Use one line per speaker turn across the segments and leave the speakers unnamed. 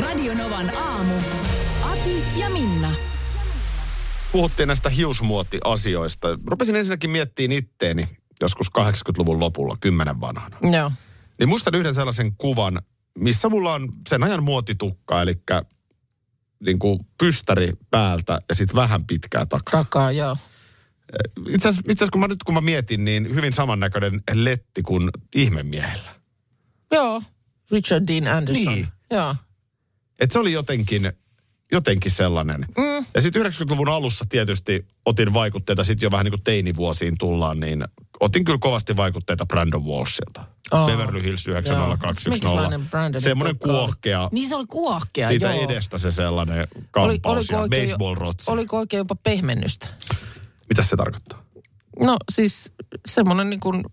Radionovan aamu. Ati ja Minna.
puhuttiin näistä hiusmuotti-asioista. Rupesin ensinnäkin miettimään itteeni joskus 80-luvun lopulla, kymmenen vanhana.
Joo.
Niin muistan yhden sellaisen kuvan, missä mulla on sen ajan muotitukka, eli niin kuin pystäri päältä ja sitten vähän pitkää takaa.
Takaa, joo.
Itse asiassa, itse asiassa kun mä nyt kun mä mietin, niin hyvin samannäköinen letti kuin ihmemiehellä.
Joo. Richard Dean Anderson.
Niin.
Joo.
Et se oli jotenkin, jotenkin sellainen. Mm. Ja sitten 90-luvun alussa tietysti otin vaikutteita, sitten jo vähän niin kuin teinivuosiin tullaan, niin otin kyllä kovasti vaikutteita Brandon Walshilta.
Aa.
Beverly Hills
Joo.
90210.
Minkälainen Brandon
Semmoinen
oli?
kuohkea,
Niin se oli kuohkea,
siitä
joo.
edestä se sellainen
Oli,
kampaus
oliko,
ja baseball-rotsi.
oliko oikein jopa pehmennystä?
Mitä se tarkoittaa?
No siis semmoinen niin kuin,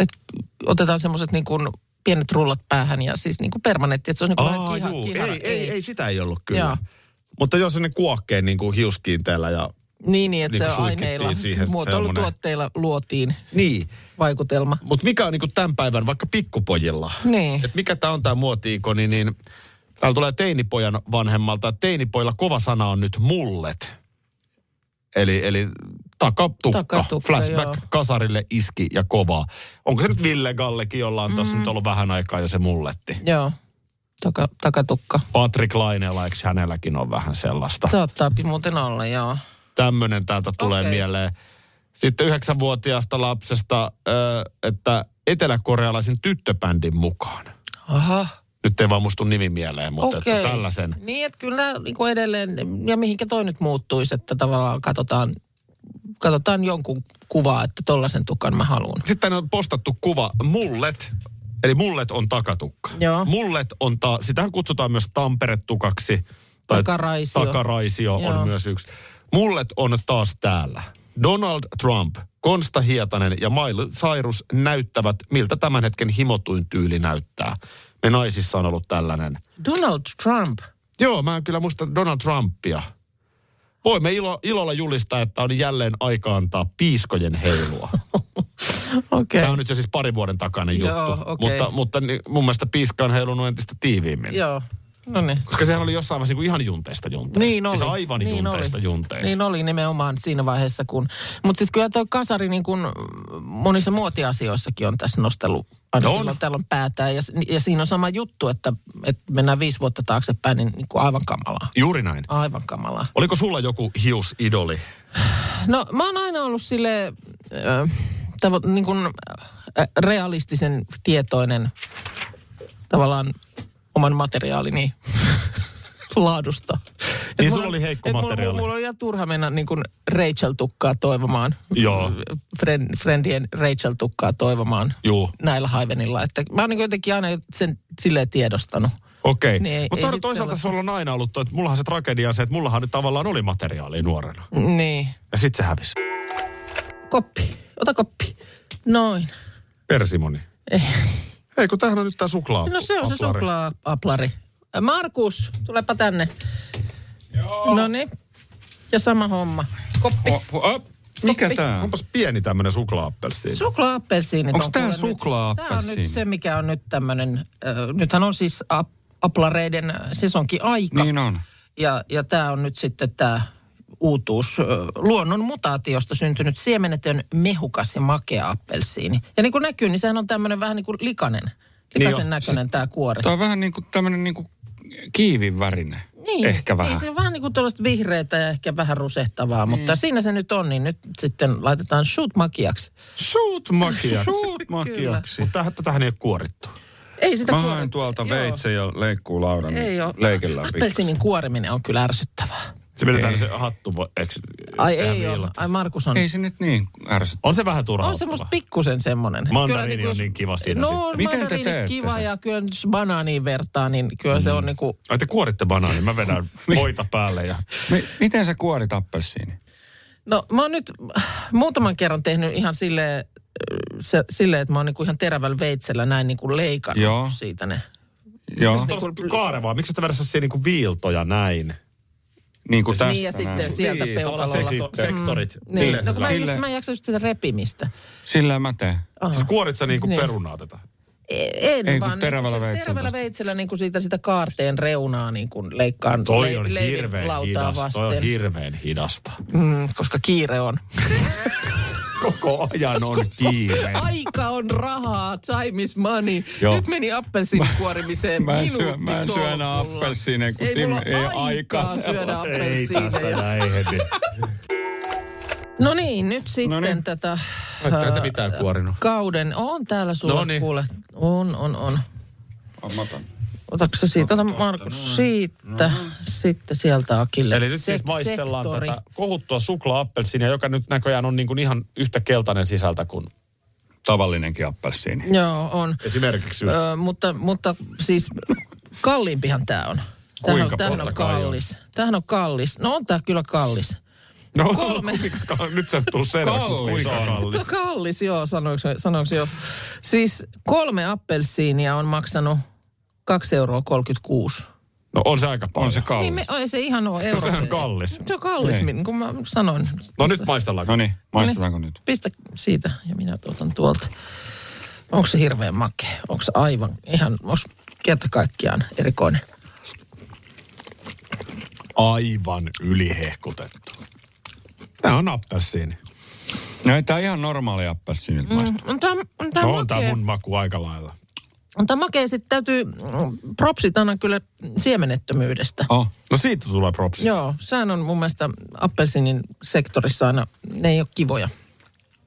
että otetaan semmoiset niin kuin pienet rullat päähän ja siis niin kuin permanentti, että se on niin kuin
Aa,
vähän kiha, kihara.
Ei, ei, ei, sitä ei ollut kyllä.
Joo.
Mutta jos ne kuohkeen niin kuin hiuskiinteellä ja...
Niin, niin, että
Niin
se
kuin
aineilla, muotoilutuotteilla luotiin
Niin.
vaikutelma.
Mutta mikä on niin kuin tämän päivän vaikka pikkupojilla?
Niin.
että mikä tämä on tämä muoti-ikoni, niin täällä tulee teinipojan vanhemmalta. että Teinipoilla kova sana on nyt mullet. Eli, eli takatukka,
Takatukka,
flashback
joo.
kasarille iski ja kovaa. Onko se nyt Ville Gallekin, jolla on
Mm.
tuossa nyt ollut vähän aikaa jo se mulletti?
Joo, Taka, takatukka.
Patrick Lainella, eikö hänelläkin on vähän sellaista?
Saattaa muuten olla, joo.
Tämmöinen täältä tulee
Okei.
mieleen. Sitten yhdeksänvuotiaasta lapsesta, että eteläkorealaisen tyttöbändin mukaan.
Aha.
Nyt ei vaan mustu nimi mieleen, mutta
Okei.
että tällaisen.
Niin, että kyllä niin kuin edelleen, ja mihinkä toi nyt muuttuisi, että tavallaan katsotaan, katsotaan jonkun kuvaa, että tollaisen tukan mä haluan.
Sitten on postattu kuva mullet, eli mullet on takatukka.
Joo.
Mullet on, ta- sitähän kutsutaan myös Tampere-tukaksi. Tai
Takaraisio.
Takaraisio
Joo.
on myös yksi. Mullet on taas täällä. Donald Trump, Konsta Hietanen ja Miley Cyrus näyttävät, miltä tämän hetken himotuin tyyli näyttää. Me naisissa on ollut tällainen.
Donald Trump.
Joo, mä en kyllä muista Donald Trumpia. Voimme ilo, ilolla julistaa, että on jälleen aika antaa piiskojen heilua.
Okei.
Tämä on nyt jo siis pari vuoden takainen
Joo,
juttu.
okei.
Mutta, mutta niin, mun mielestä piiska on heilunut entistä tiiviimmin.
Joo. No niin.
Koska sehän oli jossain vaiheessa niin kuin ihan junteista junteen.
Niin oli.
Siis aivan
niin
junteista
oli.
junteen.
Niin oli nimenomaan siinä vaiheessa, kun... Mutta siis kyllä tuo kasari niin kuin monissa muotiasioissakin on tässä nostellut aina
On.
silloin tällöin päätään. Ja, ja siinä on sama juttu, että, että mennään viisi vuotta taaksepäin, niin, niin kuin aivan kamalaa.
Juuri näin.
Aivan kamalaa.
Oliko sulla joku hiusidoli?
No mä oon aina ollut sille äh, tavo, niin kuin, äh, realistisen tietoinen tavallaan oman materiaalini laadusta. Et
Niin
mulla
sulla oli heikko materiaali.
Mulla, mulla oli ihan turha mennä niin kuin Rachel-tukkaa toivomaan.
Joo.
Friend, friendien Rachel-tukkaa toivomaan
Juu.
näillä haivenilla. Että mä oon niin jotenkin aina sen silleen tiedostanut.
Okei.
Niin, ei-
Mutta toisaalta
sellaista.
sulla on aina ollut, toi, että mullahan se tragedia on se, että mullahan nyt tavallaan oli materiaalia nuorena.
Niin.
Ja sit se hävisi.
Koppi. Ota koppi. Noin.
Persimoni.
Ei.
Ei, kun tämähän on nyt tää suklaa.
No se on se
aplari.
suklaa-aplari. Markus, tulepa tänne. Joo. No niin. Ja sama homma. Koppi.
O, o, mikä
Koppi.
tää on?
Onpas pieni tämmönen suklaa-appelsiini.
Suklaa-appelsiinit
Onks
on
tää suklaa-appelsiini?
Tää on nyt se, mikä on nyt tämmönen, äh, nythän on siis ap- aplareiden sesonkin aika.
Niin on.
Ja, ja tämä on nyt sitten tämä uutuus, luonnon mutaatiosta syntynyt siemenetön mehukas ja makea appelsiini. Ja niin kuin näkyy, niin sehän on tämmöinen vähän niin kuin likainen, likaisen
on.
näköinen tämä kuori.
Tää on vähän niinku tämmönen niinku kiivin värinen.
Niin,
Ehkä vähän.
Niin, se on vähän niin kuin tuollaista vihreätä ja ehkä vähän rusehtavaa,
Niin.
mutta siinä se nyt on, niin nyt sitten laitetaan shoot makiaksi.
Suut makia.
Suut makiaksi.
Mutta tähän, tätähän ei ole kuorittu.
Ei sitä
Mä haen tuolta
Joo.
veitsen ja leikkuu laudan,
Ei
niin
ole.
leikellään pikkasen.
Appelsiinin kuoriminen on kyllä ärsyttävää.
Se vedetään
Ei.
se hattu, eks,
Ai ei ole. Ai Markus on.
Ei se nyt niin ärsytä.
On se vähän turhauttava.
On semmoista pikkusen semmoinen.
Mandariini
kyllä
on niin kiva siinä
No
sitten.
on
Miten te teette
kiva
sen?
ja kyllä nyt jos banaaniin vertaa, niin kyllä se on niinku...
Ai te kuoritte banaanin, mä vedän voita päälle ja...
Mi- miten sä kuorit appelsiini?
No mä oon nyt muutaman kerran tehnyt ihan silleen, se, silleen että mä oon niinku ihan terävällä veitsellä näin niinku leikannut
Joo.
siitä ne.
Joo,
Se on kaarevaa. Miksi te vedä siinä niinku viiltoja näin?
Niin kuin tästä
Niin ja sitten
näin.
sieltä
niin,
peukalolla.
tavallaan sekto- sektorit.
Niin.
Silleen
No
se
kun mä, just, mä en jaksa just sitä repimistä.
Sillä mä teen.
Siis kuorit sä niinku
Niin.
perunaa tätä?
En,
Ei,
vaan
terävällä
niin,
veitsellä
terävällä veitsellä niin kuin siitä, sitä kaarteen reunaa niin kuin leikkaan
Toi
le-
on hirveän hidasta. Toi on hirveän hidasta.
mm, koska kiire on.
Koko ajan on kiire.
Aika on rahaa, time is money.
Joo.
Nyt meni appelsiinikuorimiseen
Mä en syö, mä en syö enää
tolkulla.
appelsiineja, kun
Ei
siinä
mulla
ei aikaa
syödä
sellaiseen.
Ei.
No niin, nyt sitten
No niin.
tätä
Ette
ää,
mitään kuorinut.
kauden. On täällä sulla
No niin.
kuule. On, on, on.
Mä otan.
Otatko sä siitä? Ota Markus siitä. Sitten sieltä Akille.
Eli nyt siis maistellaan
sektori.
tätä kohuttua suklaa-appelsiinia, joka nyt näköjään on niin kuin ihan yhtä keltainen sisältä kuin
Tavallinenkin appelsiini.
Joo, on.
esimerkiksi just.
Ö, mutta, mutta siis kalliimpihan tämä on. Tämähän
Kuinka
on, tämähän on
kai on.
kallis. Tämähän on kallis. No on tämä kyllä kallis.
No,
kolme.
kuinka- nyt se tuu selväksi, mutta kuinka
Kallis on.
kallis.
Kallis, joo, sanoiko, sanoiko jo. Siis kolme appelsiiniä on maksanut 2 euroa 36.
No on se aika paljon.
On se
Niin
kallis.
me, ei se ihan ole euro.
Se on kallis.
Se on kallis,
Ei.
niin kuin mä sanoin.
No nyt maistellaan.
No niin, maistetaanko nyt?
Pistä siitä ja minä tuotan tuolta. Onko se hirveän makea? Onko se aivan ihan, onko kerta kaikkiaan erikoinen?
Aivan ylihehkutettu. Tämä on appelsiini.
No ei tää ihan normaali appelsiini nyt maistuu.
On tämä, on tämä
No on tää
makea.
mun maku aika lailla.
Tämä makea. Sitten täytyy, mm, propsit annan kyllä siemenettömyydestä.
Oh,
No siitä tulee propsit.
Joo, sehän on mun mielestä appelsinin sektorissa aina, ne ei ole kivoja.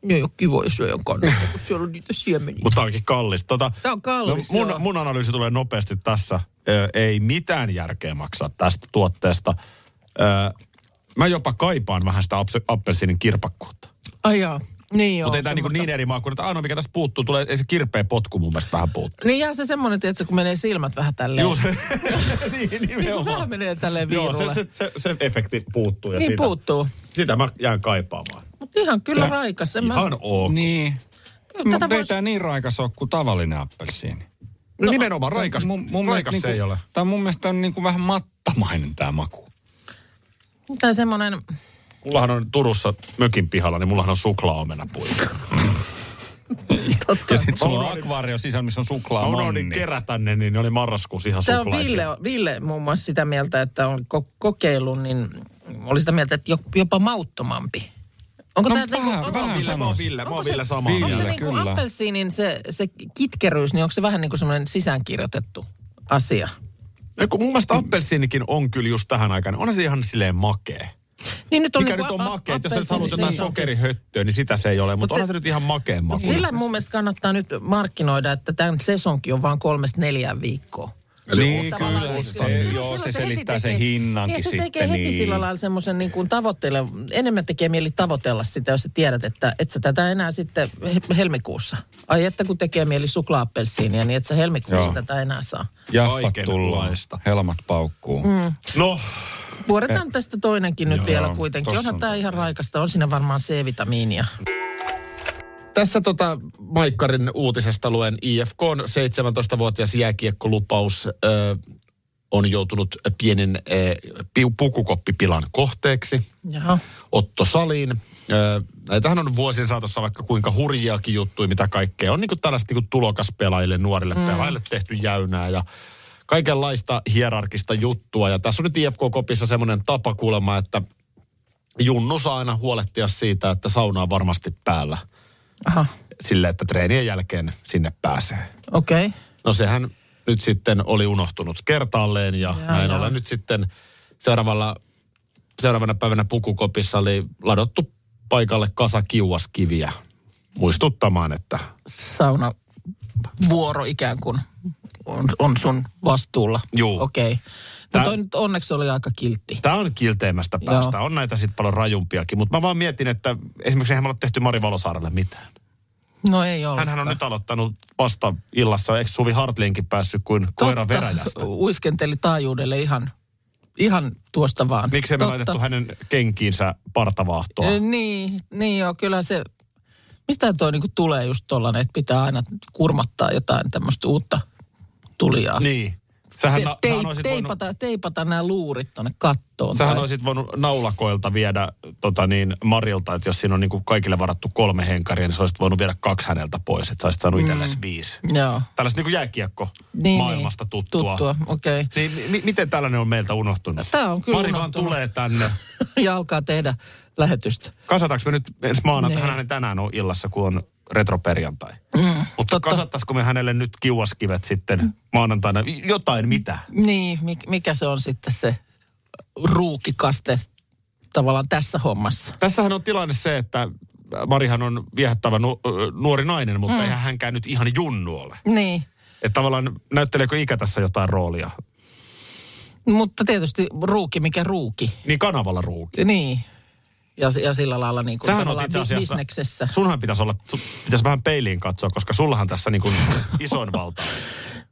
Ne ei ole kivoja syöjän kannalta, kun siellä on niitä siemeniä.
Mutta onkin kallis. Tota,
Tää on kallis,
no,
joo.
mun, mun analyysi tulee nopeasti tässä. Ö, ei mitään järkeä maksaa tästä tuotteesta. Ö, mä jopa kaipaan vähän sitä apse- appelsiinin kirpakkuutta.
Ai jaa. Niin joo.
Mutta ei tämä niin, niin eri maa kuin, että ainoa mikä tässä puuttuu, tulee, ei se kirpeä potku mun mielestä vähän puuttuu.
Niin jää se semmoinen, tietysti, kun menee silmät vähän tälleen.
Joo, se, niin,
niin
nimenomaan.
vähän menee tälleen
Joo,
viirulle.
se, se, se, se efekti puuttuu. Ja
niin
siitä,
puuttuu.
Sitä mä jään kaipaamaan.
Mutta ihan kyllä
Tää-
raikas. En mä-
Ihan ok.
niin.
Tätä
Mutta ei
vois-
tää niin raikas ole kuin tavallinen appelsiini.
No, nimenomaan raikas,
Mun, mun
raikas
mielestä
se ei
niinku-
ole.
Tää mun mielestä on niinku vähän mattamainen tää maku.
Tai semmoinen,
Mullahan on Turussa mökin pihalla, niin mullahan on suklaaomenapuita.
totta.
Ja sit sulla
Mä
on akvaario sisällä, missä on
Mä
suklaa
unohdin kerätä ne, niin ne oli marraskuussa ihan
Tämä on. Ville, Ville muun muassa sitä mieltä, että on ko- kokeillut, niin oli sitä mieltä, että jo- jopa mauttomampi. Onko
No
tämä
vähän-
niinku, onko,
vähän
Ville, mä oon. Ville, mä oon
Onko se-
Ville samaa
Ville,
onko se niinku
kyllä.
appelsiinin se, se kitkeryys, niin onko se vähän niin kuin semmoinen sisäänkirjoitettu asia?
Ja kun mun mielestä appelsiinikin on kyllä just tähän aikaan, onhan se ihan silleen makee.
Niin nyt on
Mikä
niinku
nyt on makea, että jos sä haluat jotain
niin.
sokerihöttöä, niin sitä se ei ole. Mutta
se-
onhan se nyt ihan makeen maku.
Sillä mun mielestä kannattaa nyt markkinoida, että tämän sesonkin on vain kolmesta neljään viikkoa.
Niin,
Tavallaan
kyllä. Se,
silloin-
joo, se
heti
selittää sen
tekee-
hinnankin
niin, se
sitten.
tekee heti
niin.
sillä lailla semmoisen niin kuin tavoitteelle. Enemmän tekee mieli tavoitella sitä, jos sä tiedät, että et sä tätä enää sitten he- helmikuussa. Ai että kun tekee mieli suklaappelsiinia, niin et sä helmikuussa
Joo.
tätä enää saa.
Jaffat tullaan, helmat paukkuu. Mm.
No,
Vuodetaan tästä toinenkin nyt
Joo,
vielä kuitenkin. Onhan
on
tämä ihan raikasta. On siinä varmaan C-vitamiinia.
Tässä tota Maikkarin uutisesta luen IFK on 17-vuotias jääkiekkolupaus ö, on joutunut pienen ö, pukukoppipilan kohteeksi.
Jaha.
Otto Saliin. Ö, Näitähän on vuosien saatossa vaikka kuinka hurjiakin juttuja, mitä kaikkea. On niin kuin tällaista niin kuin tulokaspelaajille, nuorille mm. pelaajille tehty jäynää ja kaikenlaista hierarkista juttua. Ja tässä on nyt IFK-kopissa semmoinen tapa kuulemma, että Junnu saa aina huolehtia siitä, että sauna on varmasti päällä
Aha.
sille, että treenien jälkeen sinne pääsee.
Okei. Okay.
No sehän nyt sitten oli unohtunut kertaalleen ja
Jaa,
näin ollen nyt sitten seuraavalla, seuraavana päivänä pukukopissa oli ladottu paikalle kasa kiuaskiviä muistuttamaan, että
Sauna vuoro ikään kuin on, on sun vastuulla.
Juu.
Okei. Okay.
Tää-
toi nyt onneksi oli aika kiltti.
Tämä on kilteimmästä päästä. On näitä sitten paljon rajumpiakin. Mutta mä vaan mietin, että esimerkiksi eihän me ole tehty Mari Valosaarelle mitään.
No ei ole.
Hänhän on nyt aloittanut vasta illassa. Eikö Suvi Hartlinkin päässyt kuin koira veräjästä?
Uiskenteli taajuudelle ihan, ihan tuosta vaan.
Miksei me
Totta.
laitettu hänen kenkiinsä partavaahtoa?
Eh, Niin, niin joo, kyllä se, mistä toi niinku tulee just tollanen, että pitää aina kurmattaa jotain tämmöistä uutta tulijaa.
Niin. Sähän,
Te, tei,
sähän, olisit voinut,
teipata, teipata nämä luurit tonne kattoon.
sähän
tai-
olisit voinut naulakoilta viedä tota niin, Marilta, että jos siinä on niin kuin kaikille varattu kolme henkaria, niin sä olisit voinut viedä kaksi häneltä pois, että sä olisit saanut itsellesi viisi.
Joo.
Tällaista niin kuin jääkiekko
Niin,
maailmasta tuttua.
Tuttua, okei. Okay.
Niin, mi- miten tällainen on meiltä unohtunut?
Tää on kyllä
Mari vaan
unohtunut.
tulee tänne.
ja alkaa tehdä lähetystä.
Kasataanko me nyt ensi maanantai,
Niin.
tänään on illassa, kun on retroperjantai. Mm, Mutta
totta.
kasattaisiko me hänelle nyt kiuaskivet sitten maanantaina? Jotain mitä?
Niin, mi- mikä se on sitten se ruukikaste tavallaan tässä hommassa?
Tässähän on tilanne se, että Marihan on viehättävä nu- nuori nainen, mutta mm. eihän hänkään nyt ihan junnu ole.
Niin,
Että tavallaan näytteleekö ikä tässä jotain roolia?
mutta tietysti ruuki, mikä ruuki.
Niin kanavalla ruuki.
Niin. Ja, ja sillä lailla niin kuin
Sähän on
bisneksessä.
sunhan pitäisi olla, sun pitäisi vähän peiliin katsoa, koska sullahan tässä niin kuin isoin valta.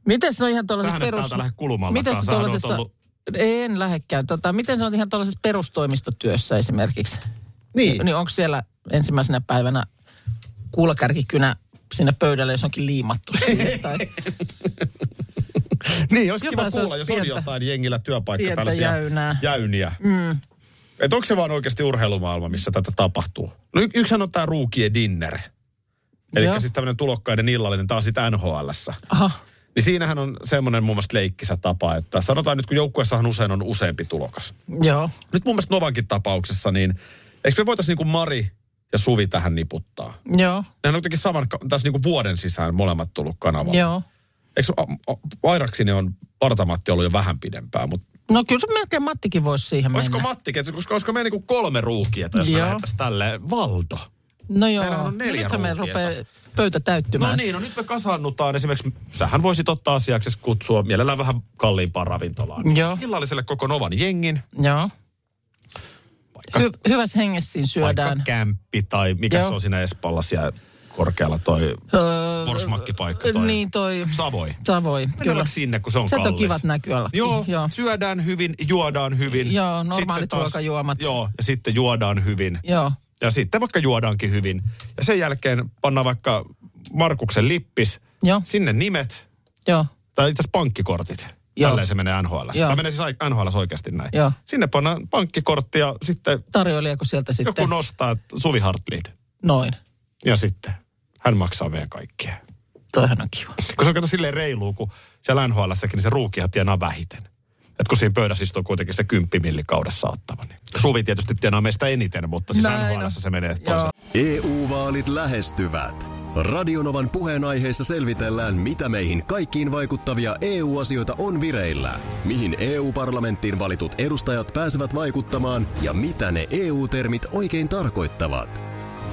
Miten se on ihan tuollaisessa
Sähän et
perus...
täältä lähde kulumallakaan.
Miten se
Sähän
tuollaisessa...
ollut-
En lähekkään. Tota, miten se on ihan tuollaisessa perustoimistotyössä esimerkiksi?
Niin.
Niin onko siellä ensimmäisenä päivänä kuulakärkikynä sinne pöydälle, jos onkin liimattu siihen, tai
Niin, olisi
Jotain
kiva kuulla, jos on
pientä-
jotain jengillä työpaikka tällaisia
jäynää.
jäyniä. Mm. Että onko se vaan oikeasti urheilumaailma, missä tätä tapahtuu? No y- yksihän on tämä ruukien dinner. Eli siis tämmöinen tulokkaiden illallinen, tämä on sitten NHLssä.
aha,
Niin siinähän on semmoinen mun mielestä leikkisä tapa, että sanotaan nyt, kun joukkueessahan usein on useampi tulokas.
joo.
Nyt mun mielestä Novankin tapauksessa, niin eikö me voitaisiin niin kuin Mari ja Suvi tähän niputtaa?
Joo,
Nehän on kuitenkin saman, tässä niin kuin vuoden sisään molemmat tullut kanavalle.
joo.
Eikö Airaksinen on Partamatti ollut jo vähän pidempään, mutta
No kyllä se melkein Mattikin voisi siihen
olisiko
mennä.
Matti, koska olisiko meillä niinku kolme ruukia, jos me
Joo.
lähdettäisiin tälleen, Valdo.
No joo.
Meillähän on neljä
Nythän me rupeaa pöytä täyttymään.
No niin, no nyt me kasannutaan esimerkiksi, sähän voisit ottaa asiaksi kutsua mielellään vähän kalliimpaan ravintolaan.
Joo.
Illalliselle koko Novan jengin,
Joo.
vaikka,
Hy- hyvässä hengessä siinä
vaikka
syödään.
kämppi tai mikä
Joo.
se on siinä Espalla siellä korkealla toi
Öö,
Forsmakkipaikka toi.
Niin toi
Savoi.
Savoi, kyllä.
sinne, kun se on
Sieltä on
kallis.
kivat näköalat.
Joo,
Joo.
syödään hyvin, juodaan hyvin.
Joo, normaalit
taas-
ruokajuomat.
Joo, ja sitten juodaan hyvin.
Joo.
Ja sitten vaikka juodaankin hyvin. Ja sen jälkeen pannaan vaikka Markuksen lippis,
Joo.
sinne nimet,
Joo.
tai itse asiassa pankkikortit.
Joo.
Tälleen se menee NHL. Tai menee siis NHL oikeasti näin.
Joo.
Sinne pannaan pankkikortti ja sitten
Tarjoilijako sieltä sitten?
joku nostaa Suvi Hartlid.
Noin.
Ja sitten hän maksaa meidän kaikkia.
Toihan on kiva.
Kun se on kato silleen reilua, kun siellä nhl niin se ruukihan tienaa vähiten. Et kun siinä pöydässä istuu kuitenkin se kymppimilli kaudessa ottava. Niin. Suvi tietysti tienaa meistä eniten, mutta siis
Näin
nhl se menee toisella.
EU-vaalit lähestyvät. Radionovan puheenaiheessa selvitellään, mitä meihin kaikkiin vaikuttavia EU-asioita on vireillä, mihin EU-parlamenttiin valitut edustajat pääsevät vaikuttamaan ja mitä ne EU-termit oikein tarkoittavat.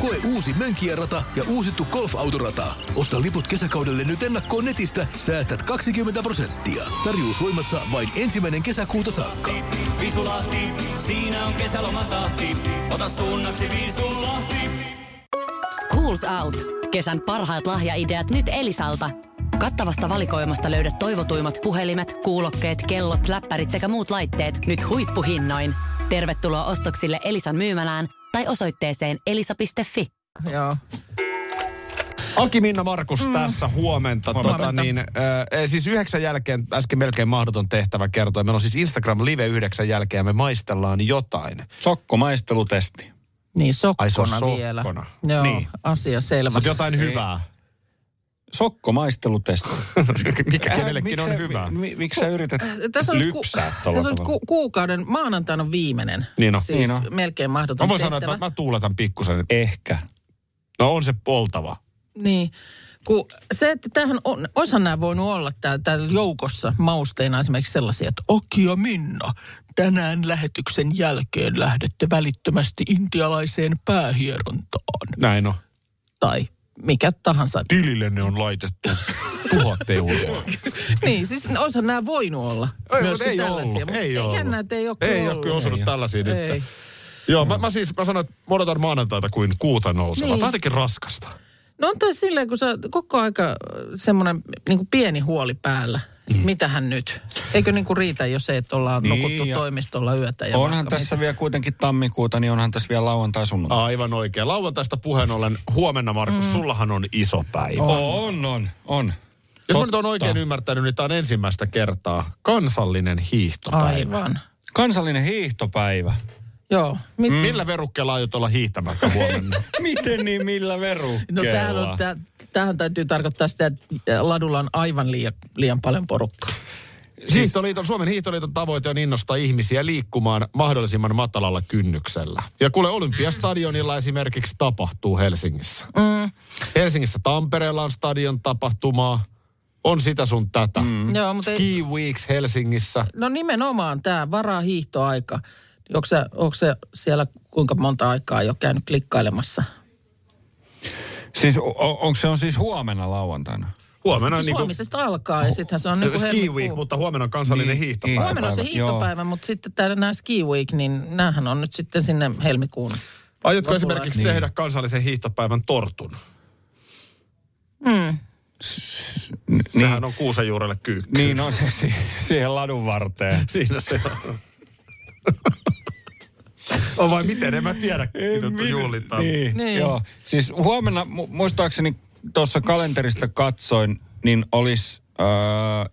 Koe uusi Mönkijärata ja uusittu golfautorata. Osta liput kesäkaudelle nyt ennakkoon netistä, säästät 20 prosenttia. Tarjous voimassa vain ensimmäinen kesäkuuta saakka.
Visulahti, siinä on kesälomatahti. Ota suunnaksi Visulahti.
Schools Out. Kesän parhaat lahjaideat nyt Elisalta. Kattavasta valikoimasta löydät toivotuimmat puhelimet, kuulokkeet, kellot, läppärit sekä muut laitteet nyt huippuhinnoin. Tervetuloa ostoksille Elisan myymälään tai osoitteeseen elisa.fi.
Joo.
Aki Minna Markus mm. tässä huomenta.
Huomenta.
Tota, niin, äh, siis yhdeksän jälkeen äsken melkein mahdoton tehtävä kertoa. Meillä on siis Instagram Live yhdeksän jälkeen ja me maistellaan jotain.
Sokkomaistelutesti.
Niin,
Ai se on
sokkona vielä.
sokkona.
Joo,
Niin.
asia selvä.
Mutta jotain hyvää.
Sokkomaistelutesti.
Mikä kenellekin
Miksi
on hyvä.
Mi, miksi sä yrität
Tässä on, ku,
lypsää
tässä
tuolla
on ku, kuukauden, maanantaina on viimeinen.
Niin on.
Siis
Niin on.
melkein mahdoton
Mä voin sanoa,
tehtävä.
että mä, mä tuuletan pikkusen.
Ehkä.
No on se oltava.
Niin. Kun se, että tämähän on, osa nämä voinut olla täällä, täällä joukossa mausteina esimerkiksi sellaisia, että Aki ja Minna, tänään lähetyksen jälkeen lähdette välittömästi intialaiseen päähierontaan.
Näin on.
Tai mikä tahansa.
Tilille ne on laitettu tuhat euroa.
niin, siis osa nämä voinut olla.
Ei,
myöskin
ei
tällaisia,
ollut, ei ollut.
Jännä, että ei ole
Ei ole kyllä osunut tällaisia
Ei.
nyt. Joo, mä, mä siis mä sanoin, että mä odotan maanantaita kuin kuuta nousevaa.
Niin.
Tämä on jotenkin raskasta.
No on toi silleen, kun sä koko aika semmoinen niin pieni huoli päällä. Mm. Mitähän nyt? Eikö niin kuin riitä jo se, että ollaan
Niin,
nukuttu
ja-
toimistolla yötä? Ja
Onhan tässä
mitä.
vielä kuitenkin tammikuuta, niin onhan tässä vielä lauantai sunnuntai.
Aivan oikein. Lauantaista puheen ollen huomenna, Markus, mm. sullahan on iso päivä. Oh.
On, on, on.
Jos mä nyt
Totta.
oon oikein ymmärtänyt, niin tämä on ensimmäistä kertaa kansallinen hiihtopäivä.
Aivan.
Kansallinen hiihtopäivä.
Joo. Mit,
Mm. Millä verukkeella aiot olla hiihtämättä huomenna?
Miten niin, millä verukkeella?
No tämähän, on, tää, tämähän täytyy tarkoittaa sitä, että ladulla on aivan liian, liian paljon porukkaa.
Hiihtoliiton, Suomen hiihtoliiton tavoite on innostaa ihmisiä liikkumaan mahdollisimman matalalla kynnyksellä. Ja kuule Olympiastadionilla esimerkiksi tapahtuu Helsingissä. Mm. Helsingissä Tampereella on stadion tapahtumaa. On sitä sun tätä. Mm.
Joo, mutta ei,
Ski Weeks Helsingissä.
no nimenomaan tämä varaa hiihtoaika. Onko se, onko se siellä kuinka monta aikaa jo käynyt klikkailemassa?
Siis o- o- onko se on siis huomenna lauantaina?
Huomenna
Siis
on niinku,
huomisesta alkaa ja sittenhän se on niin kuin
Ski Week, mutta huomenna on kansallinen
Niin,
hiihtopäivä.
Huomenna on se
Päivä,
hiihtopäivä, mutta sitten tää, nämä ski week, niin näähän on nyt sitten sinne helmikuun.
Aiotko esimerkiksi
Niin.
tehdä kansallisen hiihtopäivän tortun?
N-
Sehän on kuusen juurelle kyykky.
Niin on se si- siihen ladun varteen.
Siinä se on. on vai miten? En mä tiedä, mitä tuo juhlitaan.
Niin,
Niin.
niin. Joo. Siis huomenna, mu- muistaakseni tuossa kalenterista katsoin, niin olisi äh,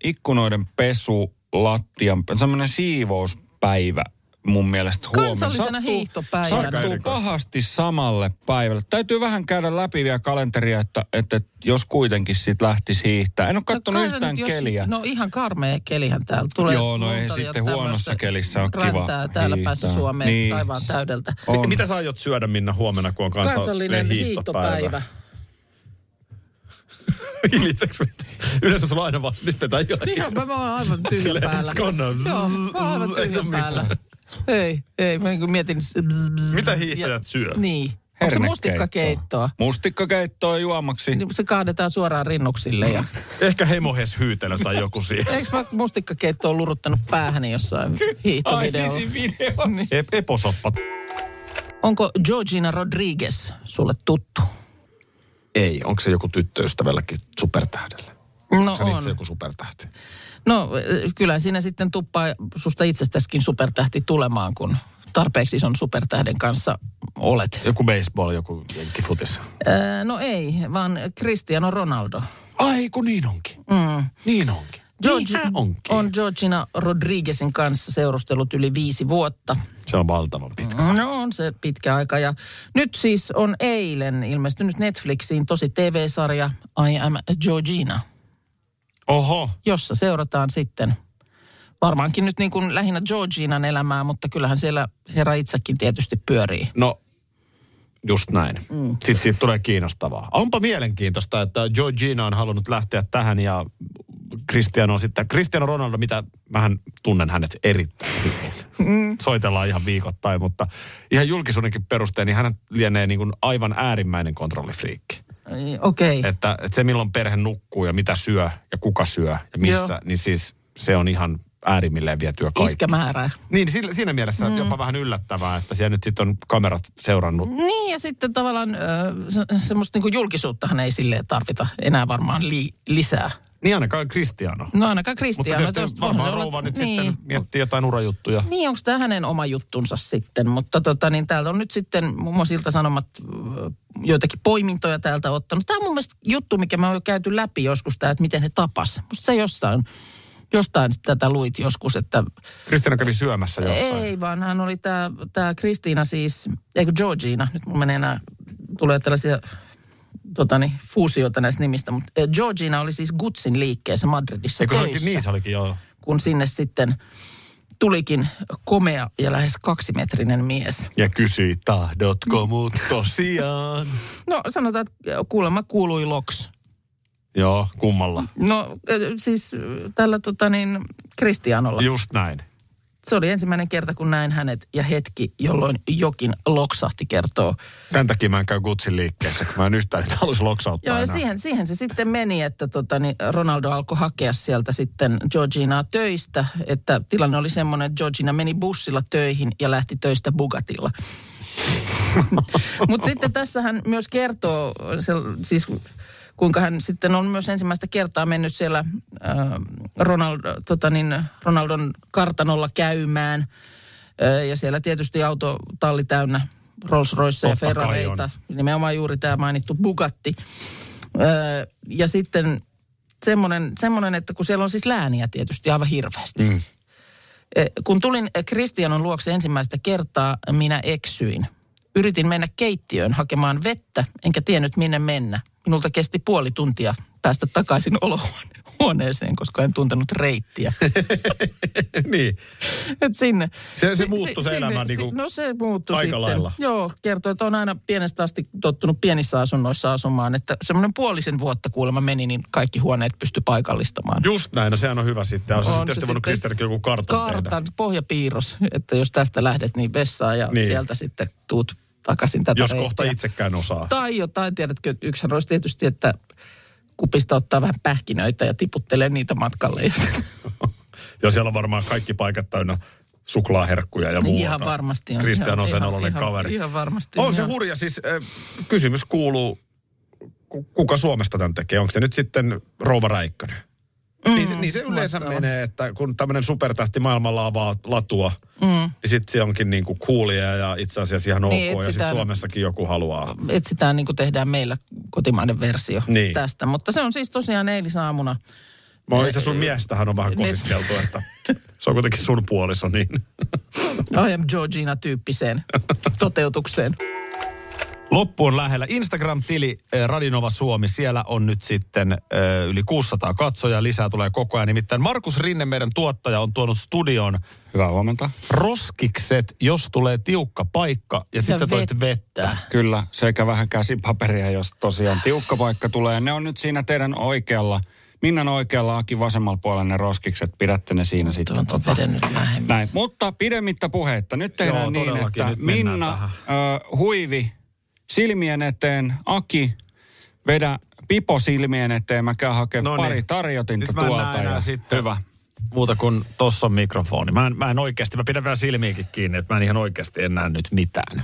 ikkunoiden pesu, lattian, semmoinen siivouspäivä mun mielestä huomenna.
Kansallisena hiihtopäivänä.
Sattuu pahasti samalle päivälle. Täytyy vähän käydä läpi vielä kalenteria, että, että jos kuitenkin sit lähtisi hiihtää. En ole katsonut
kai sä
yhtään
jos-
keliä.
No ihan karmea kelihän täällä tulee.
Joo, no ei sitten huonossa kelissä ole kiva
täällä päässä. Suomeen
Niin.
taivaan täydeltä.
Mi- Mitä sä aiot syödä, Minna, huomenna, kun on kansallinen,
Kansallinen
hiihtopäivä? Yleensä sulla on aina vaan, nyt vetää ihan.
Ihan mä, mä oon aivan tyhjä päällä. Joo, mä oon aivan tyhjä päällä. Ei, ei, mä niin mietin... bzz, bzz,
Mitä hiihtäjät
ja-
syö?
Niin. Onko se mustikkakeittoa?
Mustikkakeittoa juomaksi.
Niin se kaadetaan suoraan rinnuksille ja...
Ehkä hemohes hyytelö tai joku siihen.
Eikö mä mustikkakeittoa luruttanut päähäni jossain hiihtovideolla?
Ai, videossa.
E- eposoppa.
Onko Georgina Rodriguez sulle tuttu?
Ei, onko se joku tyttöystävälläkin supertähdellä?
No
Se on itse joku supertähti.
No kyllä siinä sitten tuppaa susta itsestäskin supertähti tulemaan, kun tarpeeksi ison supertähden kanssa olet.
Joku baseball, joku jenkkifutis.
Öö, no ei, vaan Cristiano Ronaldo.
Ai, kun niin onkin.
Mm.
Niin onkin.
Georgi
Niinhän onkin.
on Georgina Rodriguezin kanssa seurustellut yli viisi vuotta.
Se on valtavan pitkä.
No on se pitkä aika ja nyt siis on eilen ilmestynyt Netflixiin tosi TV-sarja I am Georgina,
Oho.
jossa seurataan sitten varmaankin nyt niin kuin lähinnä Georginan elämää, mutta kyllähän siellä herra itsekin tietysti pyörii.
No, just näin. Mm. Sitten siitä tulee kiinnostavaa. Onpa mielenkiintoista, että Georgina on halunnut lähteä tähän ja Cristiano on sitten, Cristiano Ronaldo, mitä mähän tunnen hänet erittäin hyvin. Mm. Soitellaan ihan viikoittain, mutta ihan julkisuudenkin perusteella, niin hän lienee niin kuin aivan äärimmäinen kontrollifriikki.
Ai, Okei. Okay.
Että, että se milloin perhe nukkuu ja mitä syö ja kuka syö ja missä,
Joo.
niin siis se on ihan äärimmilleen vietyä kaikki.
Iskämäärää.
Niin, siinä, mielessä mm. jopa vähän yllättävää, että siellä nyt sitten on kamerat seurannut.
Niin ja sitten tavallaan se, semmoista niin julkisuuttahan ei silleen tarvita enää varmaan li, lisää.
Niin ainakaan Cristiano.
No ainakaan
Mutta
Cristiano.
tietysti varmaan
se
rouva
olla-
nyt
niin.
sitten miettii jotain urajuttuja.
Niin, onko tämä hänen oma juttunsa sitten? Mutta tota, niin täältä on nyt sitten muun muassa Ilta-Sanomat joitakin poimintoja täältä ottanut. Tämä on mun mielestä juttu, mikä me on jo käyty läpi joskus, tämä, että miten he tapas. Musta se jostain, jostain tätä luit joskus, että
Cristiano kävi syömässä jossain.
ei, vaan hän oli tämä tää Kristiina siis, eikö Georgina, nyt mun menee enää, tulee tällaisia totani, fuusioita näistä nimistä, mutta eh, Georgina oli siis Gutsin liikkeessä Madridissa
Eikö se olikin niin, se olikin joo.
kun sinne sitten tulikin komea ja lähes kaksimetrinen mies.
Ja kysyi, tahdotko mut tosiaan?
No sanotaan, että kuulemma kuului loks.
Joo, kummalla.
No äh, siis tällä tota niin, Kristianolla.
Just näin.
Se oli ensimmäinen kerta, kun näin hänet ja hetki, jolloin jokin loksahti kertoo.
Sen takia mä en käy Gutsin liikkeessä, kun mä en yhtään niitä halus loksauttaa
Joo, ja
enää.
siihen, siihen se sitten meni, että tota, niin Ronaldo alkoi hakea sieltä sitten Georginaa töistä. Että tilanne oli semmoinen, että Georgina meni bussilla töihin ja lähti töistä Bugatilla. Mutta sitten tässä hän myös kertoo, se, siis kuinka hän sitten on myös ensimmäistä kertaa mennyt siellä äh, Ronald, tota niin, Ronaldon kartanolla käymään. Äh, ja siellä tietysti autotalli täynnä Rolls Royce ja Ferrareita. Nimenomaan juuri tämä mainittu Bugatti. Äh, ja sitten semmoinen, semmoinen, että kun siellä on siis lääniä tietysti aivan hirveästi. Mm. Kun tulin Kristianon luokse ensimmäistä kertaa, minä eksyin. Yritin mennä keittiöön hakemaan vettä, enkä tiennyt minne mennä. Minulta kesti puoli tuntia päästä takaisin olohuoneeseen, koska en tuntenut reittiä.
niin.
Et sinne.
Se- se muuttui se elämä
si-
niinku
No se muuttui
aika
sitten.
lailla.
Joo, kertoi, että on aina pienestä asti tottunut pienissä asunnoissa asumaan. Että semmoinen puolisen vuotta kuulemma meni, niin kaikki huoneet pysty paikallistamaan.
Just näin, no sehän on hyvä sitten. On, se
On
sitten tietysti voinut Kristiankin joku kartan, tehdä.
Kartan, pohjapiirros, että jos tästä lähdet, niin vessaan ja
Niin.
niin. sieltä sitten tuut takaisin tätä
Jos
reittiä.
kohta itsekään osaa.
Tai jotain, tiedätkö, että yksihän olisi tietysti, että kupista ottaa vähän pähkinöitä ja tiputtelee niitä matkalle.
Ja siellä on varmaan kaikki paikat täynnä suklaaherkkuja ja muuta.
Ihan varmasti on.
Kristian on sen oloinen kaveri.
ihan varmasti,
On se
joo.
hurja. Siis äh, kysymys kuuluu, ku- kuka Suomesta tämän tekee? Onko se nyt sitten Rouva Räikkönen? Mm, niin, se, niin se yleensä
vastaava.
menee, että kun tämmöinen supertähti maailmalla avaa latua, mm. niin sitten se onkin niinku coolia ja itse asiassa ihan ok.
Niin,
ja sitten Suomessakin joku haluaa.
Etsitään niin kuin tehdään meillä kotimainen versio
Niin.
tästä. Mutta se on siis tosiaan eilisaamuna.
Mä oon itse sun miestähän on vähän
Net-
kosiskeltu, että se on kuitenkin sun puoliso, niin
I am Georgina-tyyppiseen toteutukseen.
Loppu on lähellä. Instagram-tili eh, Radinova Suomi, siellä on nyt sitten ö, yli 600 katsojaa, lisää tulee koko ajan. Nimittäin Markus Rinne, meidän tuottaja, on tuonut studion
Hyvää huomenta.
roskikset, jos tulee tiukka paikka ja sitten sä toit vettä.
Kyllä, sekä vähän käsipaperia, jos tosiaan tiukka paikka tulee. Ne on nyt siinä teidän oikealla, Minnan oikealla, Aki vasemmalla puolella ne roskikset. Pidätte ne siinä sitten.
Tuon tota, veden nyt lähemmäs.
Näin, mutta pidemmittä puheitta. Nyt tehdään
Joo,
niin, että Minna
tähän.
ö, huivi silmien eteen, Aki vedä pipo silmien eteen. Mä käyn hakemaan
No niin.
pari tarjotinta
Nyt
tuolta. ja
sitten.
Hyvä.
Muuta kuin tossa on mikrofoni. Mä en, mä en oikeasti, mä pidän vielä silmiäkin kiinni, että mä en ihan oikeasti en näe nyt mitään. Nä-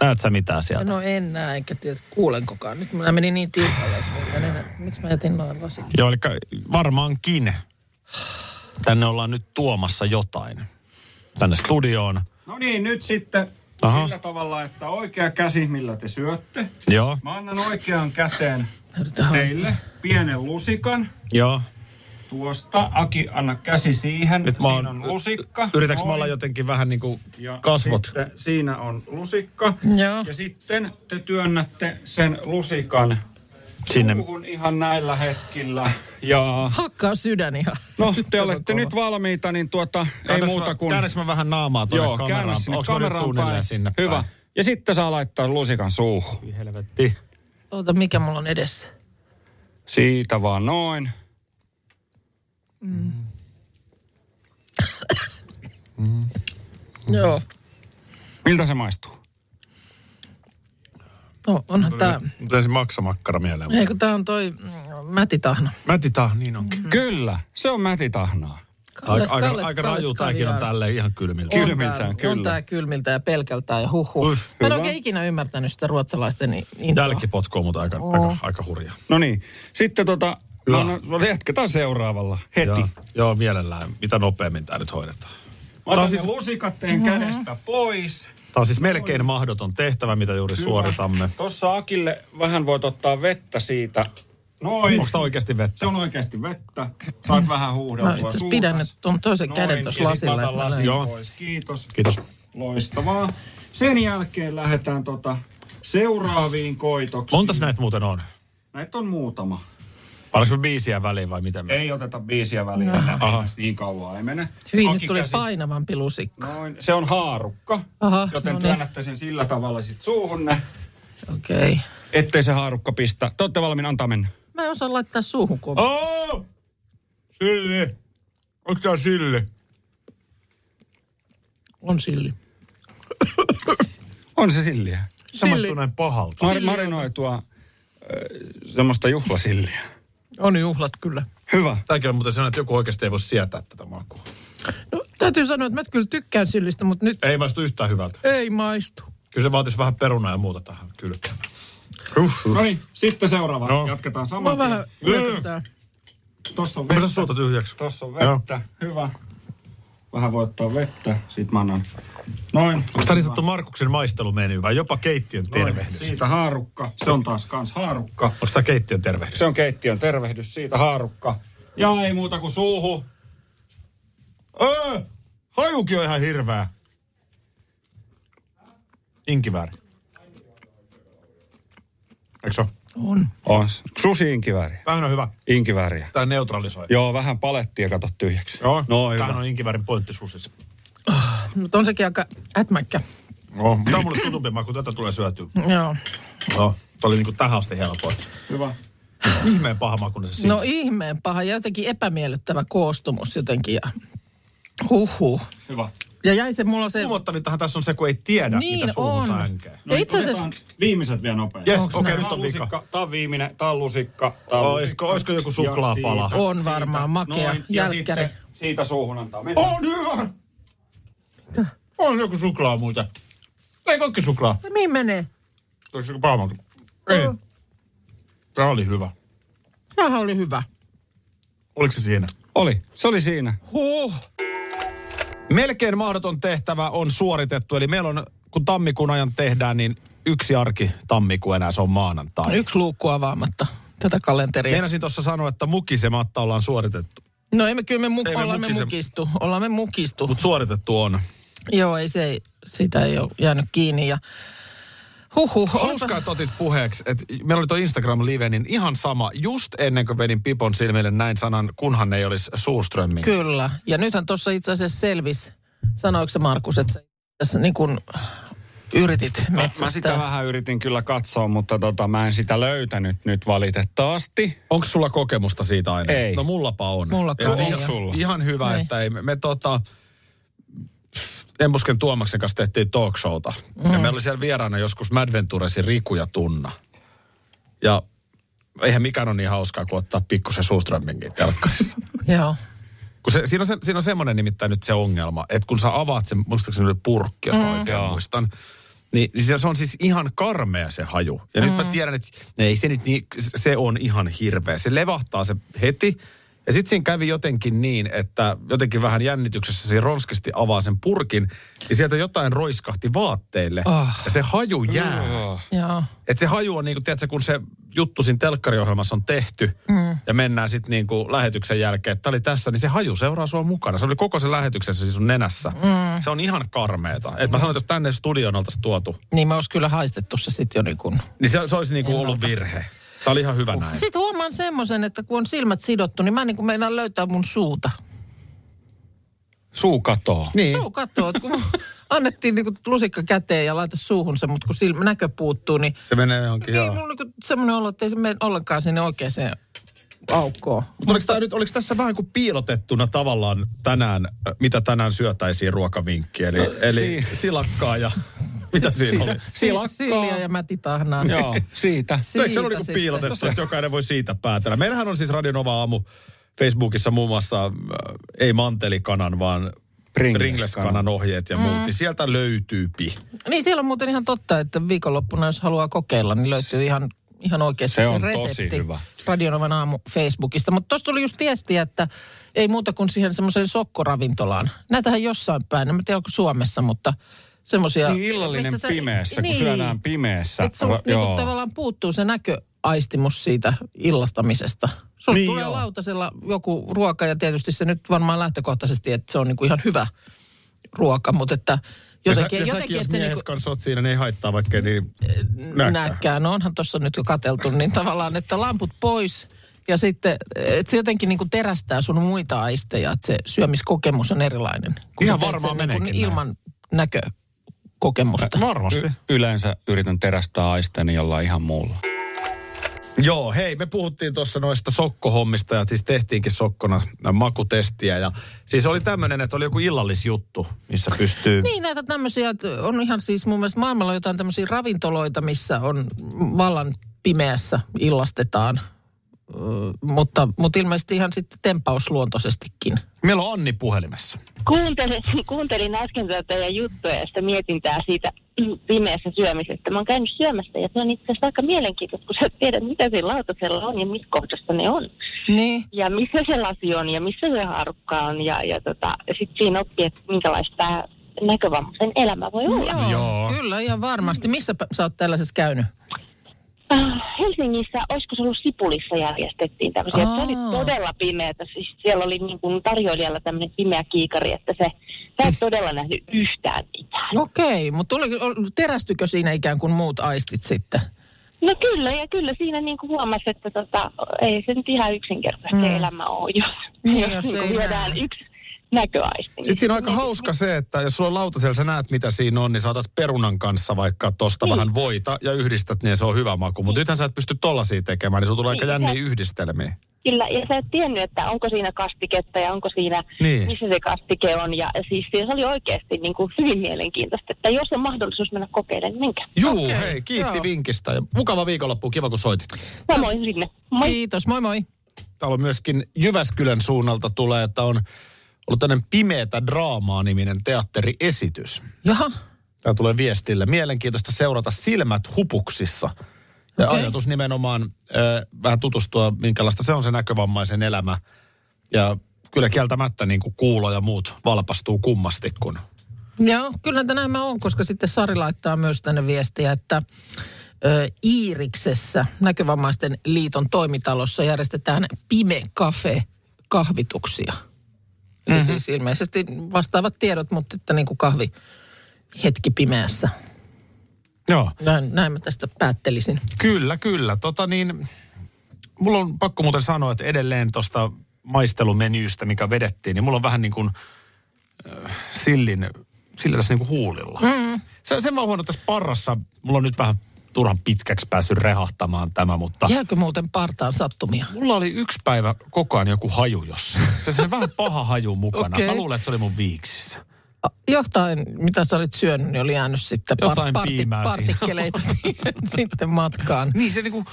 Näet sä mitään sieltä?
No en näe, enkä tiedä kuulenkokaan. Nyt mä menin niin tiukalle, että miksi mä jätin noin lasit?
Joo, eli varmaankin tänne ollaan nyt tuomassa jotain. Tänne studioon.
No niin, nyt sitten
Aha.
sillä tavalla, että oikea käsi, millä te syötte.
Joo,
Mä annan oikean käteen teille pienen lusikan.
joo.
Tuosta, Aki, anna käsi siihen.
Nyt mä oon-
Siinä on lusikka.
Yritäks mä olla jotenkin vähän niin kuin
Ja
kasvot?
Sitten siinä on lusikka.
Joo.
Ja sitten te työnnätte sen lusikan
Sinne.
suuhun ihan näillä hetkillä. Ja
Hakkaa sydän ihan.
no, te olette nyt valmiita, niin tuota, ei
Käännäks
muuta
mä,
kuin...
Käännäks mä vähän naamaa tuonne
Joo,
kameraan?
käännä sinne
Onks mä nyt
kameraan
suunnilleen
päin.
sinne
Hyvä.
päin?
Ja sitten saa laittaa lusikan suuhun.
Helvetti.
Oota, mikä mulla on edessä?
Siitä vaan noin.
Joo.
Miltä se maistuu?
No, onhan tää...
Mutta ensin maksamakkara mieleen.
Ei kun tää on toi mm, mätitahna.
Mätitä, niin onkin.
Kyllä, se on mätitahnaa.
Aika, aika,
Kalles-
aika
Kalles
raju tääkin on tälleen ihan kylmiltä.
On
Kylmiltään,
tää- On
kyllä.
tää kylmiltä ja pelkältään ja huh huh.
Uff,
Mä en oikein ikinä ymmärtänyt sitä ruotsalaisten niin intoa.
Jälkipotku on mutta aika, aika, aika hurja.
No niin, sitten tota, no, no, jatketaan seuraavalla heti.
Joo, joo, mielellään. Mitä nopeammin tämä nyt hoidetaan.
Mä otan
siis-
lusikat teidän kädestä pois.
Tämä on siis melkein mahdoton tehtävä, mitä juuri suoritamme.
Tuossa Akille vähän voit ottaa vettä siitä. Noin.
Onko tämä oikeasti vettä?
Se on oikeasti vettä. Saat vähän huudeltua
Mä itse asiassa pidän nyt tuon toisen
Noin,
käden tuossa
ja
lasilla.
mä lasin.
Joo.
pois. Kiitos.
Kiitos.
Loistavaa. Sen jälkeen lähdetään tota seuraaviin koitoksiin.
Montas näitä muuten on?
Näitä on muutama.
Pannaanko me biisiä väliin vai me-
Ei oteta biisiä väliin enää.
Aha.
Niin kauan ei mene.
Hyvin, nyt
Aki
tuli
käsi-
painavampi lusikka.
Noin. Se on haarukka.
Aha,
joten
no niin.
työnnätte sen sillä tavalla sit suuhunne,
Okei. Okay.
ettei se haarukka pistä. Te olette valmiin antaa mennä.
Mä en osaa laittaa suuhun kun...
Oh! Silli. Onko tää silli?
On silli.
On se silliä.
Maistuu näin pahalta.
Mar- marinoitua äh, semmoista juhlasilliä.
On juhlat kyllä.
Hyvä.
Tämäkin on muuten sellainen, että joku oikeasti ei voi sietää tätä makua.
No, täytyy sanoa, että mä kyllä tykkään sillistä, mutta nyt
Ei maistu yhtään hyvältä.
ei maistu.
Kyllä se vaatisi vähän perunaa ja muuta tähän kylkeen.
No niin, sitten seuraava.
No.
Jatketaan
Mä
saman
vähän
tien.
yökytää.
Tossa on
Mä
vettä.
suuta tyhjäksi.
Tossa on vettä. Hyvä. Vähän voi ottaa vettä. Sitten mä annan. Noin.
Onko tämä niin sanottu Markuksen maistelumeny vai jopa keittiön tervehdys?
Siitä haarukka. Se on taas kans haarukka.
Onko tämä keittiön tervehdys?
Se on keittiön tervehdys. Siitä haarukka. Ja ei muuta kuin suuhu.
Öö, hajukin on ihan hirveä. Inkivääri. Eikö se ole?
On.
On. Susi inkivääri.
Tämähän on hyvä.
Inkivääriä.
Tämä neutralisoi.
Joo, vähän palettia kato tyhjäksi.
Joo,
No
tämähän
hyvä.
on inkiväärin pointti susissa.
Mutta on sekin aika ätmäkkä.
No, tämä on mulle tutumpi maku, tätä tulee syötyä.
Joo.
No, tämä oli niinku tähän asti helpoin.
Hyvä.
Ihmeen paha maku se siinä.
No ihmeen paha ja jotenkin epämiellyttävä koostumus jotenkin. Ja huhhuh.
Hyvä.
Ja jäi se mulla se...
Kuumottavintahan tässä on se, kun ei tiedä,
Niin
mitä suuhunsa
on.
änkää.
Ja itse asiassa...
No, viimeiset vielä nopeasti.
Onks
okei,
näin?
nyt on vika.
lusikka, tää on viimeinen, tää on lusikka, tää on
Oisko-
lusikka.
oisko joku
Ja
suklaapala?
siitä-
On varmaan, makea,
Noin, ja
jälkkäri.
sitten siitä suuhun antaa mennä.
On hyvä! On joku suklaa muuten. Ei kaikki suklaa.
Mihin menee?
Onko se maku? Ei.
Oh.
Tämä oli hyvä.
Tämähän oli hyvä.
Oliko se siinä?
Oli, se oli siinä.
Huh.
Melkein mahdoton tehtävä on suoritettu. Eli meillä on, kun tammikuun ajan tehdään, niin yksi arki tammikuun enää, se on maanantai.
Yksi luukku avaamatta tätä kalenteria.
Meinasin tuossa sanoa, että mukisematta ollaan suoritettu.
No ei me kyllä me, mu-
Ei me
ollaan me
mukise-
mukistu. Ollaan me mukistu.
Mutta suoritettu on.
Joo, ei se, sitä ei ole jäänyt kiinni. Ja huhhuh.
Hauskaa, että otit puheeksi, että meillä oli tuo Instagram-live, niin ihan sama. Just ennen kuin vedin Pipon silmille näin sanan, kunhan ei olisi Suuströmmin.
Kyllä. Ja nythän tuossa itse asiassa selvisi, sanoiko se Markus, että sä tässä niin kuin yritit
Mä,
metsästää.
mä sitä vähän yritin kyllä katsoa, mutta tota, mä en sitä löytänyt nyt valitettavasti.
Onko sulla kokemusta siitä aineesta?
Ei.
No mullapa on. Ja
ei
ihan, hyvä,
Ei.
että ei. Me, me tota, Embusken Tuomaksen kanssa tehtiin talk showta. Mm. Ja meillä oli siellä vieraana joskus Madventuresin Riku ja Tunna. Ja eihän mikään ole niin hauskaa kuin ottaa pikkusen Suuströmminkin telkkarissa.
Joo.
Kun se, siinä, on se, siinä on semmoinen nimittäin nyt se ongelma, että kun sä avaat sen, muistaakseni purkki, jos mä oikein
Joo.
muistan, niin, niin se, se on siis ihan karmea se haju. Ja mm. nyt mä tiedän, että ei se nyt niin, se on ihan hirveä. Se levahtaa se heti. Ja sitten siinä kävi jotenkin niin, että jotenkin vähän jännityksessä se ronskisti avaa sen purkin, ja sieltä jotain roiskahti vaatteille.
Ah.
Ja se haju jää.
Joo.
Et se haju on niinku, tiedätkö, kun se juttu siinä telkkariohjelmassa on tehty mm. ja mennään sitten niinku lähetyksen jälkeen, että oli tässä, niin se haju seuraa sua mukana. Se oli koko se lähetyksen se sun nenässä. Mm. Se on ihan karmeeta. Et mä sanoin, että jos tänne studioon oltaisiin tuotu,
Niin me olisi kyllä haistettu se sitten jo niin kuin...
niin se, se olisi niinku ollut virhe. Tää oli ihan hyvä näin.
Sitten huomaan semmoisen, että kun on silmät sidottu, niin mä niin kuin meinaan löytää mun suuta.
Suu katoo.
Niin.
Suu katsoo, että kun annettiin niin kuin lusikka käteen ja laita suuhun se, mutta kun silmä näkö puuttuu, niin...
Se menee johonkin,
Niin,
joo.
mulla on niin semmoinen olo, että ei se mene ollenkaan sinne oikeaan aukkoon.
Mutta oliko, tää nyt, oliko tässä vähän kuin piilotettuna tavallaan tänään, äh, mitä tänään syötäisiin ruokavinkki? Eli, eli
si-
silakkaa ja mitä siinä oli?
Silakkaa.
Silja ja mätitahnaa.
Joo, siitä.
Eikö se
Siitä
ole niinku piilotettu, että jokainen voi siitä päätellä? Meillähän on siis Radio Nova aamu Facebookissa muun muassa, äh, ei mantelikanan, vaan
Pringles-kanan.
Pringles-kanan ohjeet ja muut. Niin sieltä löytyypi.
Niin siellä on muuten ihan totta, että viikonloppuna jos haluaa kokeilla, niin löytyy ihan, ihan oikeasti
Se on
resepti
tosi hyvä.
Radionovan aamu Facebookista. Mutta tuossa tuli just viestiä, että ei muuta kuin siihen semmoiseen sokkoravintolaan. Näitähän jossain päin, en tiedä onko Suomessa, mutta semmoisia...
Niin illallinen
missä
pimeässä, kun syödään pimeässä.
Että sun niinku tavallaan puuttuu se näköaistimus siitä illastamisesta. Sulla
Niin
tulee
joo.
lautasella joku ruoka ja tietysti se nyt varmaan lähtökohtaisesti, että se on niinku ihan hyvä ruoka, mutta että jotenkin,
ja, sä, ja säkin,
jotenkin
jos
että se
mies
niinku,
kanssa oot siinä, niin ei haittaa, vaikka ei niin näkään.
näkään. No onhan tuossa nyt jo kateltu, niin tavallaan, että lamput pois ja sitten, että se jotenkin niin kuin terästää sun muita aisteja, että se syömiskokemus on erilainen. Kun
Ihan
sä
varmaan
sen niin kuin
meneekin
ilman näkökokemusta.
Varmasti.
Y- yleensä yritän terästää aisteeni jollain ihan muulla.
Joo, hei, me puhuttiin tuossa noista sokkohommista ja siis tehtiinkin sokkona makutestiä. Ja siis oli tämmöinen, että oli joku illallisjuttu, missä pystyy...
Niin, näitä tämmöisiä, on ihan siis mun mielestä maailmalla jotain tämmöisiä ravintoloita, missä on vallan pimeässä illastetaan. Mutta, mutta ilmeisesti ihan sitten tempausluontoisestikin.
Meillä on Anni puhelimessa.
Kuuntelin, kuuntelin äsken tätä teidän juttuja ja sitä mietintää siitä pimeässä syömisestä. Mä oon käynyt syömässä ja se on itse asiassa aika mielenkiintoista, kun sä tiedät, mitä siinä lautasella on ja missä kohdassa ne on.
Niin.
Ja missä se lasi on ja missä se haarukka on ja, ja tota, sitten siinä oppii, että minkälaista tämä näkövammaisen elämä voi olla.
Joo,
Joo.
kyllä ihan varmasti. Missä sä oot tällaisessa käynyt?
Helsingissä, olisiko se ollut Sipulissa järjestettiin tämmöisiä. Se oli todella pimeätä. Siis siellä oli niin kuin tarjoilijalla tämmöinen pimeä kiikari, että se, sä et todella nähnyt yhtään mitään.
Okei, mutta tuli, terästykö siinä ikään kuin muut aistit sitten?
No kyllä, ja kyllä siinä niin kuin huomasi, että tota, ei se nyt ihan yksinkertaista
Mm.
elämä ole, jos,
Niin,
jos,
jos
niin kuin viedään yksi näköaisti.
Sitten siinä on aika hauska se, että jos sulla on lautasella, sä näet mitä siinä on, niin sä otat perunan kanssa vaikka tosta
Niin.
vähän voita ja yhdistät, niin se on hyvä maku. Mutta nythän sä et pysty tollasia tekemään, niin sulla tulee aika
Niin,
jänniä
sä-
yhdistelmiä.
Kyllä, ja sä et tiennyt, että onko siinä kastiketta ja onko siinä,
Niin.
missä se kastike on. Ja siis se oli oikeasti niin kuin hyvin mielenkiintoista, että jos on mahdollisuus mennä kokeilemaan, niin menkää.
Juu,
Okei,
hei, kiitti
joo.
vinkistä ja mukava viikonloppu, kiva kun soitit.
Samoin sinne. Moi.
Kiitos, moi moi.
Täällä on myöskin Jyväskylän suunnalta tulee, että on ollut tämmöinen Pimeätä draamaa niminen teatteriesitys.
Jaha,
Tämä tulee viestille. Mielenkiintoista seurata silmät hupuksissa. Ja
Okei.
ajatus nimenomaan äh, vähän tutustua, minkälaista se on se näkövammaisen elämä. Ja kyllä kieltämättä niin kuin kuulo ja muut valpastuu kummasti, kun...
Joo, kyllä näin mä on, koska sitten Sari laittaa myös tänne viestiä, että ö, Iiriksessä, näkövammaisten liiton toimitalossa, järjestetään Pime Cafe kahvituksia. Eli mm-hmm. siis ilmeisesti vastaavat tiedot, mutta että niin kuin kahvi hetki pimeässä.
Joo.
Näin, näin mä tästä päättelisin.
Kyllä, kyllä. Tota niin, mulla on pakko muuten sanoa, että edelleen tuosta maistelumenyystä, mikä vedettiin, niin mulla on vähän niin kuin äh, sillin, sillä tässä niin kuin huulilla. Mm. Se, sen mä oon huomannut tässä parrassa, mulla on nyt vähän turhan pitkäksi päässyt rehahtamaan tämä, mutta
Jääkö muuten partaan sattumia?
mulla oli yksi päivä koko ajan joku haju jossain. Se on vähän paha haju mukana.
Okei.
Mä luulen, että se oli mun viiksissä.
Jotain, mitä sä olit syönyt, niin oli jäänyt sitten
Jotain siinä.
partikkeleita siihen sitten matkaan.
Niin se niinku,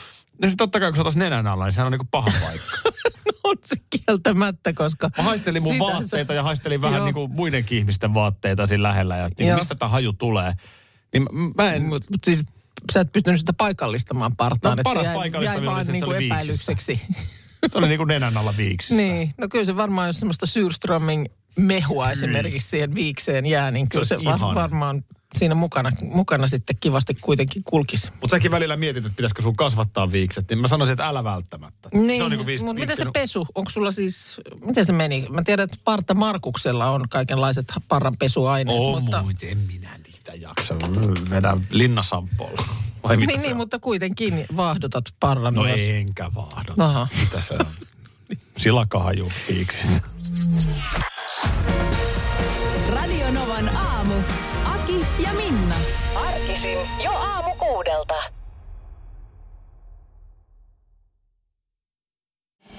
no se totta kai kun se otas nenän alla, niin sehän on niinku paha paikka.
on se kieltämättä, koska...
Mä haistelin mun vaatteita
se-
ja haistelin vähän
Joo.
niin kuin muidenkin ihmisten vaatteita siinä lähellä. Ja niin mistä tämä haju tulee. Niin mä- mä en...
Mut, mut siis sä et pystynyt sitä paikallistamaan partaan.
No,
se
paras
jäi,
paikallistaminen
jäi
oli se, että se
niinku
oli
epäilykseksi.
Se oli niin kuin nenän alla viiksissä.
niin, no kyllä se varmaan, jos semmoista Syrströming mehua esimerkiksi siihen viikseen jää, niin kyllä
olisi
se, var, varmaan siinä mukana, mukana sitten kivasti kuitenkin kulkisi.
Mutta säkin välillä mietit, että pitäisikö sun kasvattaa viikset. Niin mä sanoisin, että älä välttämättä.
Niin,
se on niin kuin viis,
mutta miten se pesu? Onko sulla siis, miten se meni? Mä tiedän, että Parta Markuksella on kaikenlaiset parran pesuaineet, mutta...
mutta... en minä niitä jaksa. Vedä linnasampolla. Vai mitä
Niin,
se
niin,
on?
mutta kuitenkin vaahdotat parran
No
myös.
enkä vaahdo.
Aha.
Mitä se on? Silakahaju viiksissä.
Radio Novan aamu. Aki ja Minna.
Arkisin jo aamu kuudelta.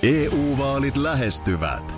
EU-vaalit lähestyvät.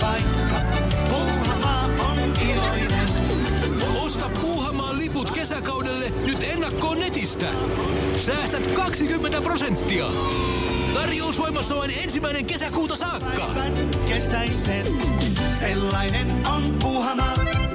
Paikka. Puuhamaa on iloinen.
Osta Puuhamaan liput kesäkaudelle nyt ennakkoon netistä. Säästät 20 prosenttia. Tarjous voimassa vain ensimmäinen kesäkuuta saakka.
Kesäisen, sellainen on Puuhamaa.